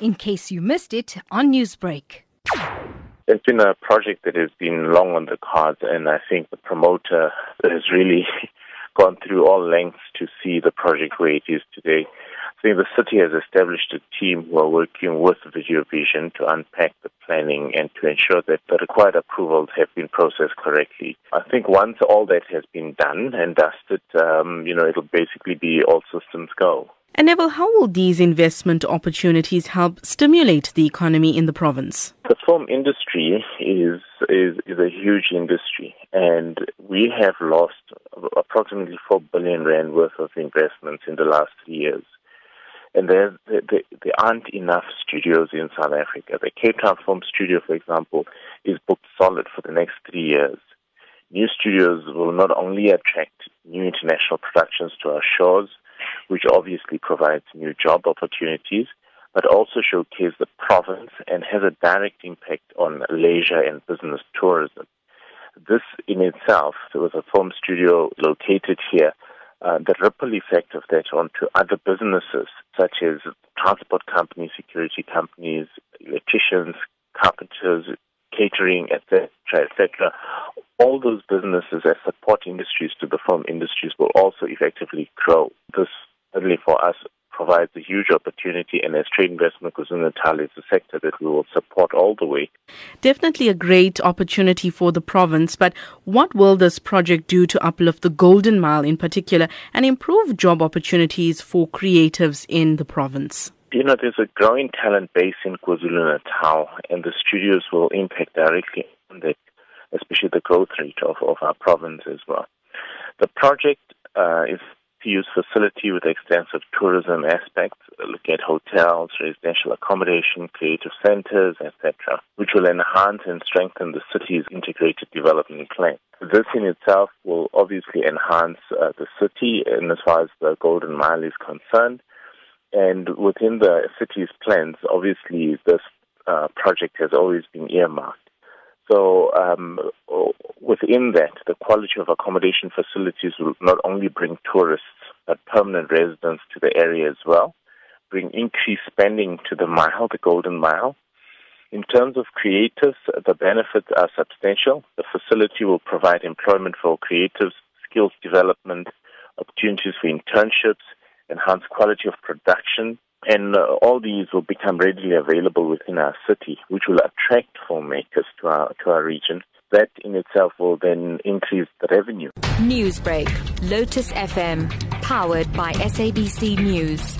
in case you missed it on Newsbreak. It's been a project that has been long on the cards, and I think the promoter has really gone through all lengths to see the project where it is today. I think the city has established a team who are working with Videovision to unpack the planning and to ensure that the required approvals have been processed correctly. I think once all that has been done and dusted, um, you know, it'll basically be all systems go. And Neville, how will these investment opportunities help stimulate the economy in the province? The film industry is, is, is a huge industry, and we have lost approximately 4 billion rand worth of investments in the last three years. And there, there, there aren't enough studios in South Africa. The Cape Town Film Studio, for example, is booked solid for the next three years. New studios will not only attract new international productions to our shores, which obviously provides new job opportunities, but also showcases the province and has a direct impact on leisure and business tourism. This in itself, there was a film studio located here, uh, the ripple effect of that onto other businesses such as transport companies, security companies, electricians, carpenters, catering, etc., etc. All those businesses as support industries to the film industries will also effectively grow. For us provides a huge opportunity, and as Trade Investment KwaZulu-Natal is a sector that we will support all the way. Definitely a great opportunity for the province, but what will this project do to uplift the Golden Mile in particular and improve job opportunities for creatives in the province? You know, there's a growing talent base in KwaZulu-Natal, and the studios will impact directly on that, especially the growth rate of, of our province as well. The project uh, is use facility with extensive tourism aspects, look at hotels, residential accommodation, creative centers, etc., which will enhance and strengthen the city's integrated development plan. This in itself will obviously enhance uh, the city and as far as the Golden Mile is concerned. And within the city's plans, obviously this uh, project has always been earmarked. So um, within that, the quality of accommodation facilities will not only bring tourists but permanent residents to the area as well, bring increased spending to the mile, the Golden Mile. In terms of creatives, the benefits are substantial. The facility will provide employment for creatives, skills development, opportunities for internships, enhanced quality of production, and uh, all these will become readily available within our city, which will attract filmmakers to our to our region. That in itself will then increase the revenue. Newsbreak, Lotus FM, powered by SABC News.